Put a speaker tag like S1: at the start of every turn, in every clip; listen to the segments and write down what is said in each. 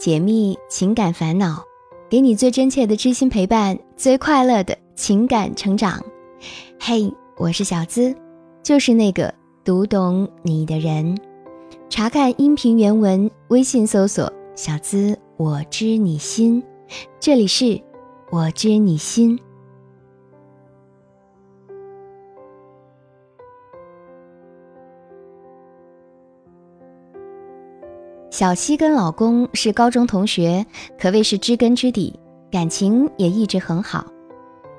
S1: 解密情感烦恼，给你最真切的知心陪伴，最快乐的情感成长。嘿，我是小资，就是那个读懂你的人。查看音频原文，微信搜索“小资我知你心”，这里是“我知你心”。小西跟老公是高中同学，可谓是知根知底，感情也一直很好。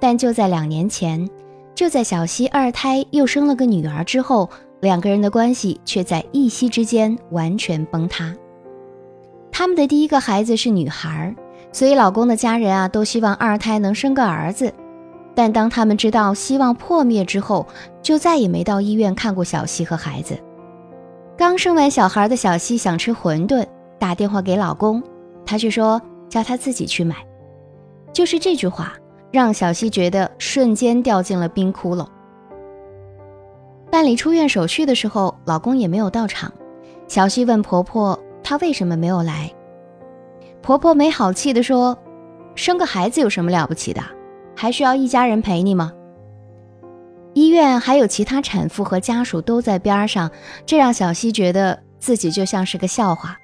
S1: 但就在两年前，就在小西二胎又生了个女儿之后，两个人的关系却在一夕之间完全崩塌。他们的第一个孩子是女孩，所以老公的家人啊都希望二胎能生个儿子。但当他们知道希望破灭之后，就再也没到医院看过小西和孩子。刚生完小孩的小西想吃馄饨，打电话给老公，他却说叫他自己去买。就是这句话，让小西觉得瞬间掉进了冰窟窿。办理出院手续的时候，老公也没有到场。小西问婆婆，她为什么没有来？婆婆没好气地说：“生个孩子有什么了不起的？还需要一家人陪你吗？”医院还有其他产妇和家属都在边上，这让小西觉得自己就像是个笑话。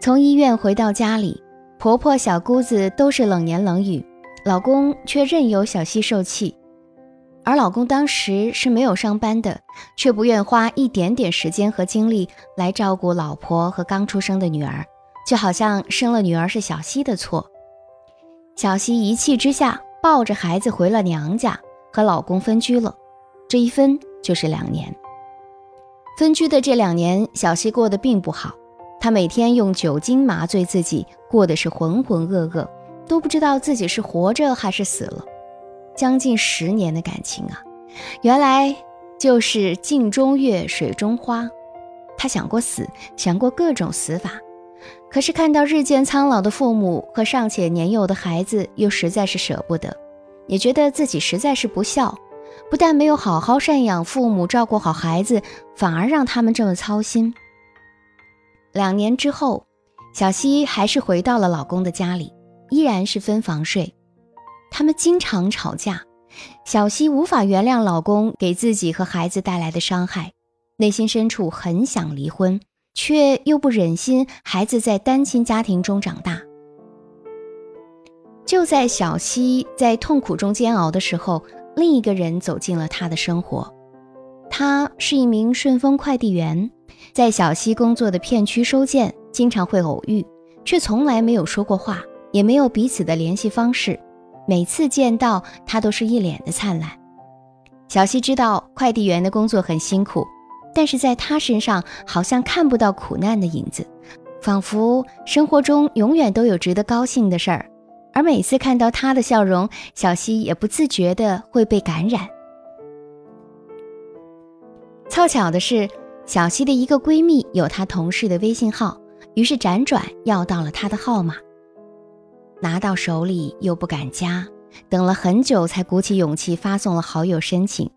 S1: 从医院回到家里，婆婆、小姑子都是冷言冷语，老公却任由小西受气。而老公当时是没有上班的，却不愿花一点点时间和精力来照顾老婆和刚出生的女儿，就好像生了女儿是小西的错。小西一气之下，抱着孩子回了娘家。和老公分居了，这一分就是两年。分居的这两年，小西过得并不好。她每天用酒精麻醉自己，过的是浑浑噩噩，都不知道自己是活着还是死了。将近十年的感情啊，原来就是镜中月，水中花。她想过死，想过各种死法，可是看到日渐苍老的父母和尚且年幼的孩子，又实在是舍不得。也觉得自己实在是不孝，不但没有好好赡养父母、照顾好孩子，反而让他们这么操心。两年之后，小西还是回到了老公的家里，依然是分房睡。他们经常吵架，小西无法原谅老公给自己和孩子带来的伤害，内心深处很想离婚，却又不忍心孩子在单亲家庭中长大。就在小西在痛苦中煎熬的时候，另一个人走进了她的生活。他是一名顺丰快递员，在小西工作的片区收件，经常会偶遇，却从来没有说过话，也没有彼此的联系方式。每次见到他，都是一脸的灿烂。小西知道快递员的工作很辛苦，但是在他身上好像看不到苦难的影子，仿佛生活中永远都有值得高兴的事儿。而每次看到他的笑容，小西也不自觉的会被感染。凑巧的是，小西的一个闺蜜有她同事的微信号，于是辗转要到了他的号码。拿到手里又不敢加，等了很久才鼓起勇气发送了好友申请。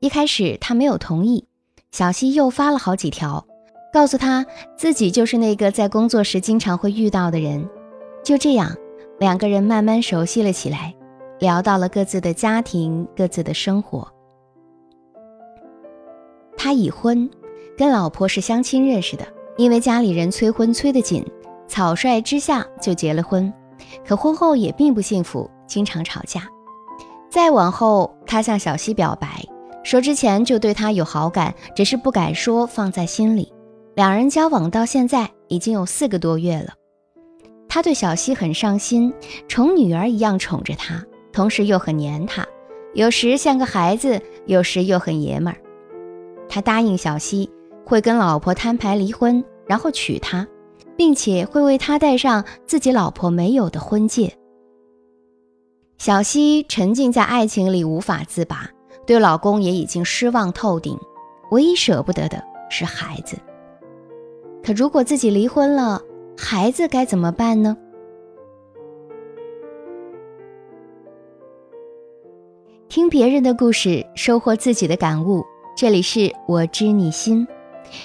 S1: 一开始他没有同意，小西又发了好几条，告诉他自己就是那个在工作时经常会遇到的人。就这样。两个人慢慢熟悉了起来，聊到了各自的家庭、各自的生活。他已婚，跟老婆是相亲认识的，因为家里人催婚催得紧，草率之下就结了婚。可婚后也并不幸福，经常吵架。再往后，他向小西表白，说之前就对她有好感，只是不敢说，放在心里。两人交往到现在已经有四个多月了。他对小西很上心，宠女儿一样宠着她，同时又很黏她，有时像个孩子，有时又很爷们儿。他答应小西会跟老婆摊牌离婚，然后娶她，并且会为她戴上自己老婆没有的婚戒。小西沉浸在爱情里无法自拔，对老公也已经失望透顶，唯一舍不得的是孩子。可如果自己离婚了，孩子该怎么办呢？听别人的故事，收获自己的感悟。这里是我知你心，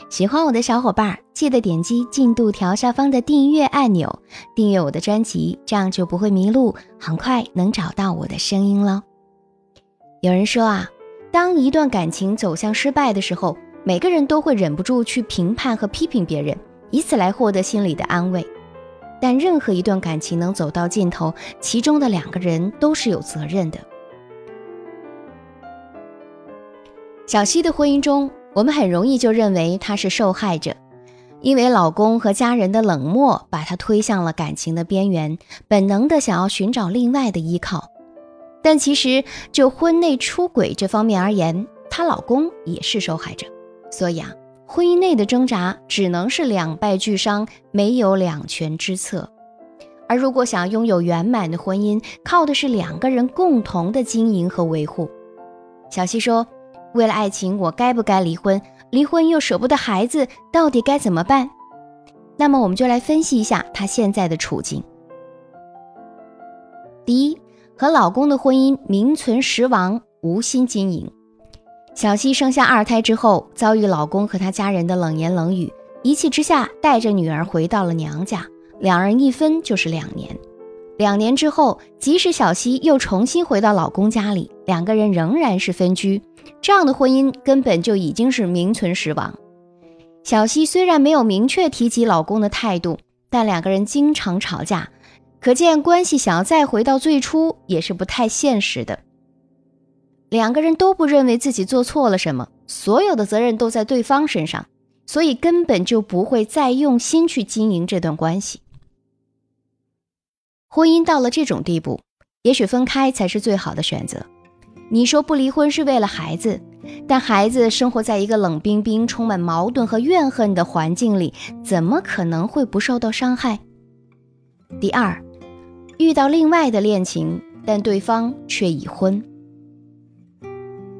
S1: 喜欢我的小伙伴，记得点击进度条下方的订阅按钮，订阅我的专辑，这样就不会迷路，很快能找到我的声音了。有人说啊，当一段感情走向失败的时候，每个人都会忍不住去评判和批评别人，以此来获得心理的安慰。但任何一段感情能走到尽头，其中的两个人都是有责任的。小西的婚姻中，我们很容易就认为她是受害者，因为老公和家人的冷漠把她推向了感情的边缘，本能的想要寻找另外的依靠。但其实就婚内出轨这方面而言，她老公也是受害者。所以啊，婚姻内的挣扎只能是两败俱伤，没有两全之策。而如果想拥有圆满的婚姻，靠的是两个人共同的经营和维护。小西说。为了爱情，我该不该离婚？离婚又舍不得孩子，到底该怎么办？那么，我们就来分析一下她现在的处境。第一，和老公的婚姻名存实亡，无心经营。小西生下二胎之后，遭遇老公和他家人的冷言冷语，一气之下带着女儿回到了娘家，两人一分就是两年。两年之后，即使小西又重新回到老公家里，两个人仍然是分居。这样的婚姻根本就已经是名存实亡。小西虽然没有明确提及老公的态度，但两个人经常吵架，可见关系想要再回到最初也是不太现实的。两个人都不认为自己做错了什么，所有的责任都在对方身上，所以根本就不会再用心去经营这段关系。婚姻到了这种地步，也许分开才是最好的选择。你说不离婚是为了孩子，但孩子生活在一个冷冰冰、充满矛盾和怨恨的环境里，怎么可能会不受到伤害？第二，遇到另外的恋情，但对方却已婚。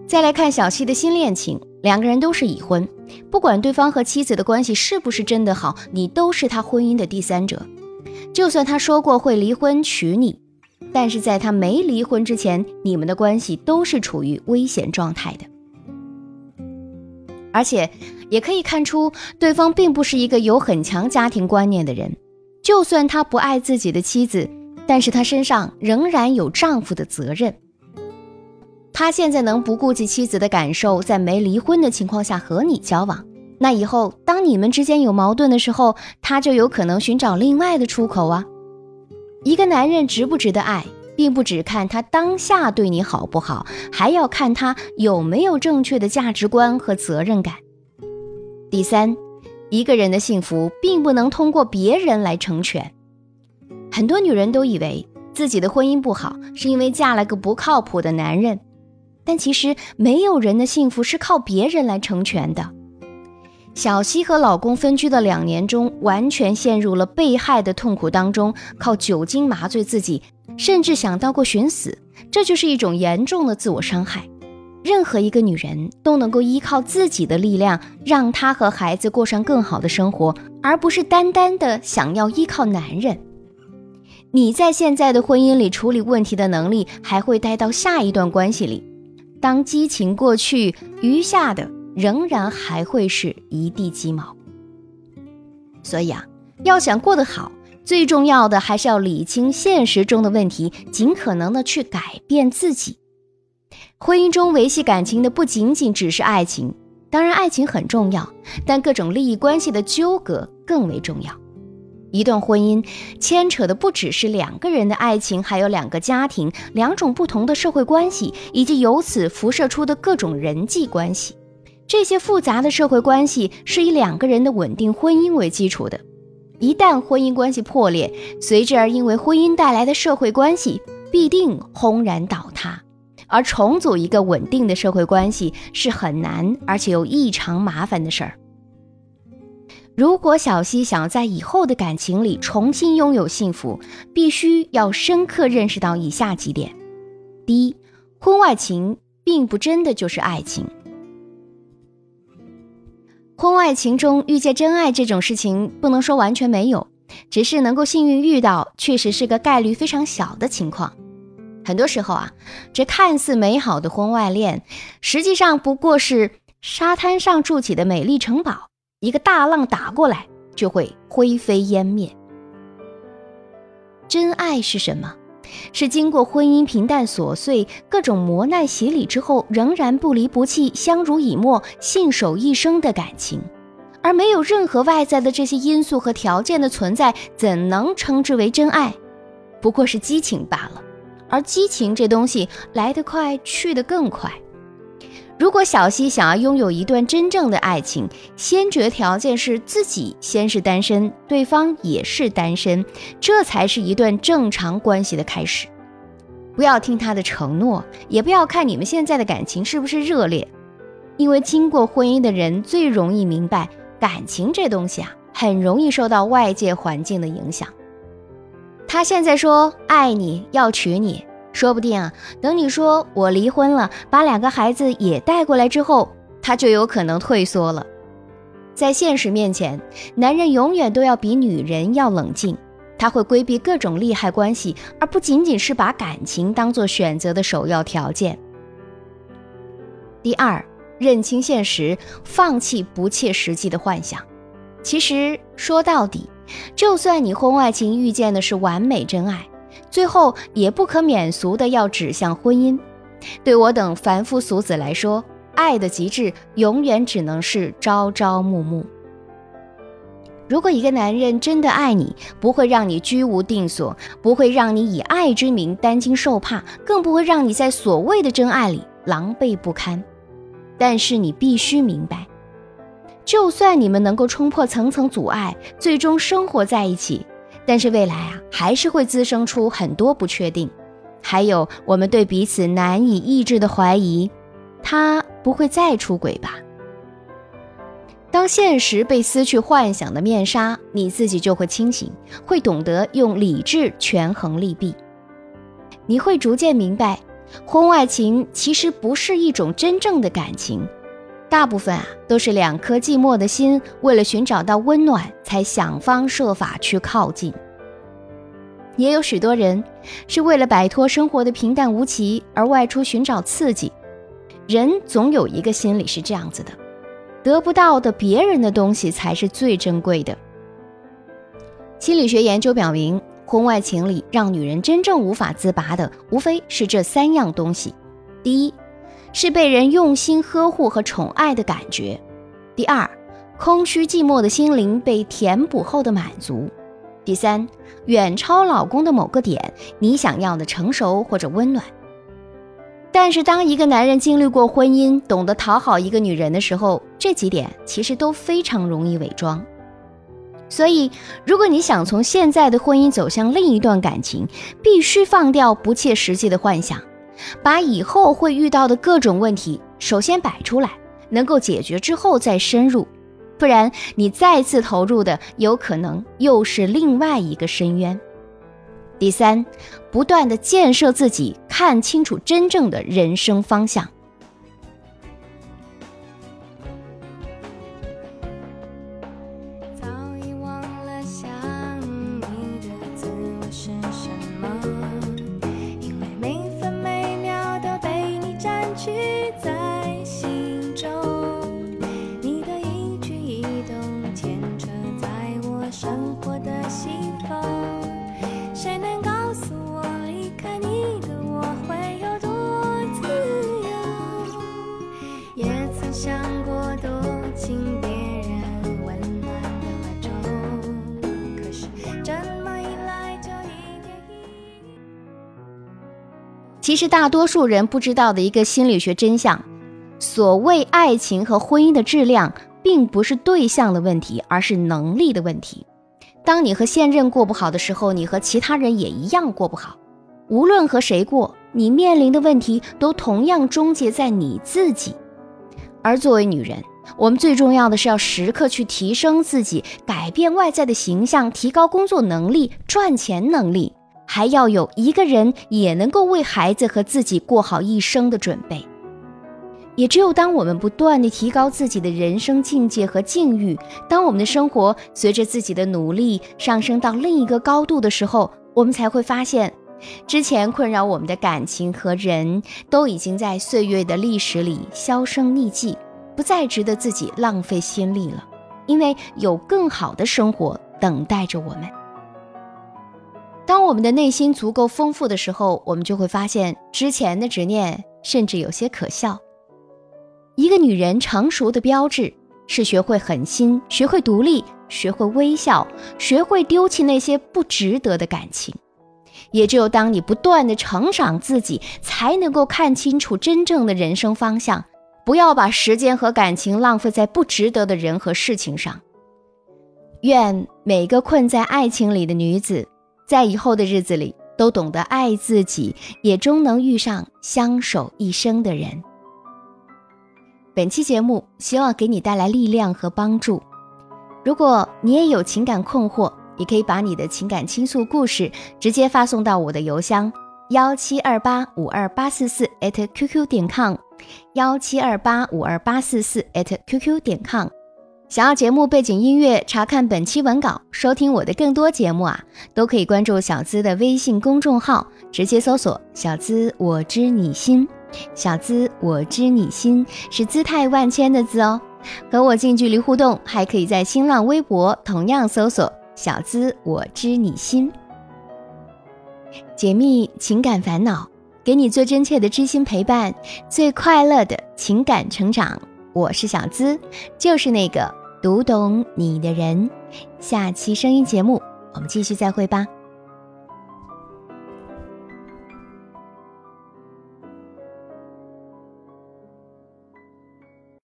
S1: 再来看小七的新恋情，两个人都是已婚，不管对方和妻子的关系是不是真的好，你都是他婚姻的第三者。就算他说过会离婚娶你，但是在他没离婚之前，你们的关系都是处于危险状态的。而且也可以看出，对方并不是一个有很强家庭观念的人。就算他不爱自己的妻子，但是他身上仍然有丈夫的责任。他现在能不顾及妻子的感受，在没离婚的情况下和你交往？那以后，当你们之间有矛盾的时候，他就有可能寻找另外的出口啊。一个男人值不值得爱，并不只看他当下对你好不好，还要看他有没有正确的价值观和责任感。第三，一个人的幸福并不能通过别人来成全。很多女人都以为自己的婚姻不好，是因为嫁了个不靠谱的男人，但其实没有人的幸福是靠别人来成全的。小西和老公分居的两年中，完全陷入了被害的痛苦当中，靠酒精麻醉自己，甚至想到过寻死，这就是一种严重的自我伤害。任何一个女人都能够依靠自己的力量，让她和孩子过上更好的生活，而不是单单的想要依靠男人。你在现在的婚姻里处理问题的能力，还会带到下一段关系里。当激情过去，余下的。仍然还会是一地鸡毛，所以啊，要想过得好，最重要的还是要理清现实中的问题，尽可能的去改变自己。婚姻中维系感情的不仅仅只是爱情，当然爱情很重要，但各种利益关系的纠葛更为重要。一段婚姻牵扯的不只是两个人的爱情，还有两个家庭、两种不同的社会关系，以及由此辐射出的各种人际关系。这些复杂的社会关系是以两个人的稳定婚姻为基础的，一旦婚姻关系破裂，随之而因为婚姻带来的社会关系必定轰然倒塌，而重组一个稳定的社会关系是很难而且又异常麻烦的事儿。如果小西想要在以后的感情里重新拥有幸福，必须要深刻认识到以下几点：第一，婚外情并不真的就是爱情。婚外情中遇见真爱这种事情，不能说完全没有，只是能够幸运遇到，确实是个概率非常小的情况。很多时候啊，这看似美好的婚外恋，实际上不过是沙滩上筑起的美丽城堡，一个大浪打过来就会灰飞烟灭。真爱是什么？是经过婚姻平淡琐碎、各种磨难洗礼之后，仍然不离不弃、相濡以沫、信守一生的感情。而没有任何外在的这些因素和条件的存在，怎能称之为真爱？不过是激情罢了。而激情这东西来得快，去得更快。如果小溪想要拥有一段真正的爱情，先决条件是自己先是单身，对方也是单身，这才是一段正常关系的开始。不要听他的承诺，也不要看你们现在的感情是不是热烈，因为经过婚姻的人最容易明白。感情这东西啊，很容易受到外界环境的影响。他现在说爱你要娶你，说不定啊，等你说我离婚了，把两个孩子也带过来之后，他就有可能退缩了。在现实面前，男人永远都要比女人要冷静，他会规避各种利害关系，而不仅仅是把感情当做选择的首要条件。第二。认清现实，放弃不切实际的幻想。其实说到底，就算你婚外情遇见的是完美真爱，最后也不可免俗的要指向婚姻。对我等凡夫俗子来说，爱的极致永远只能是朝朝暮暮。如果一个男人真的爱你，不会让你居无定所，不会让你以爱之名担惊受怕，更不会让你在所谓的真爱里狼狈不堪。但是你必须明白，就算你们能够冲破层层阻碍，最终生活在一起，但是未来啊，还是会滋生出很多不确定，还有我们对彼此难以抑制的怀疑。他不会再出轨吧？当现实被撕去幻想的面纱，你自己就会清醒，会懂得用理智权衡利弊，你会逐渐明白。婚外情其实不是一种真正的感情，大部分啊都是两颗寂寞的心，为了寻找到温暖，才想方设法去靠近。也有许多人是为了摆脱生活的平淡无奇而外出寻找刺激。人总有一个心理是这样子的：得不到的别人的东西才是最珍贵的。心理学研究表明。婚外情里，让女人真正无法自拔的，无非是这三样东西：第一，是被人用心呵护和宠爱的感觉；第二，空虚寂寞的心灵被填补后的满足；第三，远超老公的某个点，你想要的成熟或者温暖。但是，当一个男人经历过婚姻，懂得讨好一个女人的时候，这几点其实都非常容易伪装。所以，如果你想从现在的婚姻走向另一段感情，必须放掉不切实际的幻想，把以后会遇到的各种问题首先摆出来，能够解决之后再深入，不然你再次投入的有可能又是另外一个深渊。第三，不断的建设自己，看清楚真正的人生方向。
S2: 早已忘了想你的字是什么期待
S1: 其实大多数人不知道的一个心理学真相：所谓爱情和婚姻的质量，并不是对象的问题，而是能力的问题。当你和现任过不好的时候，你和其他人也一样过不好。无论和谁过，你面临的问题都同样终结在你自己。而作为女人，我们最重要的是要时刻去提升自己，改变外在的形象，提高工作能力、赚钱能力。还要有一个人也能够为孩子和自己过好一生的准备。也只有当我们不断地提高自己的人生境界和境遇，当我们的生活随着自己的努力上升到另一个高度的时候，我们才会发现，之前困扰我们的感情和人都已经在岁月的历史里销声匿迹，不再值得自己浪费心力了。因为有更好的生活等待着我们。当我们的内心足够丰富的时候，我们就会发现之前的执念甚至有些可笑。一个女人成熟的标志是学会狠心，学会独立，学会微笑，学会丢弃那些不值得的感情。也只有当你不断的成长自己，才能够看清楚真正的人生方向。不要把时间和感情浪费在不值得的人和事情上。愿每个困在爱情里的女子，在以后的日子里都懂得爱自己，也终能遇上相守一生的人。本期节目希望给你带来力量和帮助。如果你也有情感困惑，也可以把你的情感倾诉故事直接发送到我的邮箱幺七二八五二八四四 @QQ 点 com，幺七二八五二八四四 @QQ 点 com。想要节目背景音乐，查看本期文稿，收听我的更多节目啊，都可以关注小资的微信公众号，直接搜索“小资我知你心”。小资我知你心是姿态万千的字哦。和我近距离互动，还可以在新浪微博同样搜索。小资，我知你心，解密情感烦恼，给你最真切的知心陪伴，最快乐的情感成长。我是小资，就是那个读懂你的人。下期声音节目，我们继续再会吧。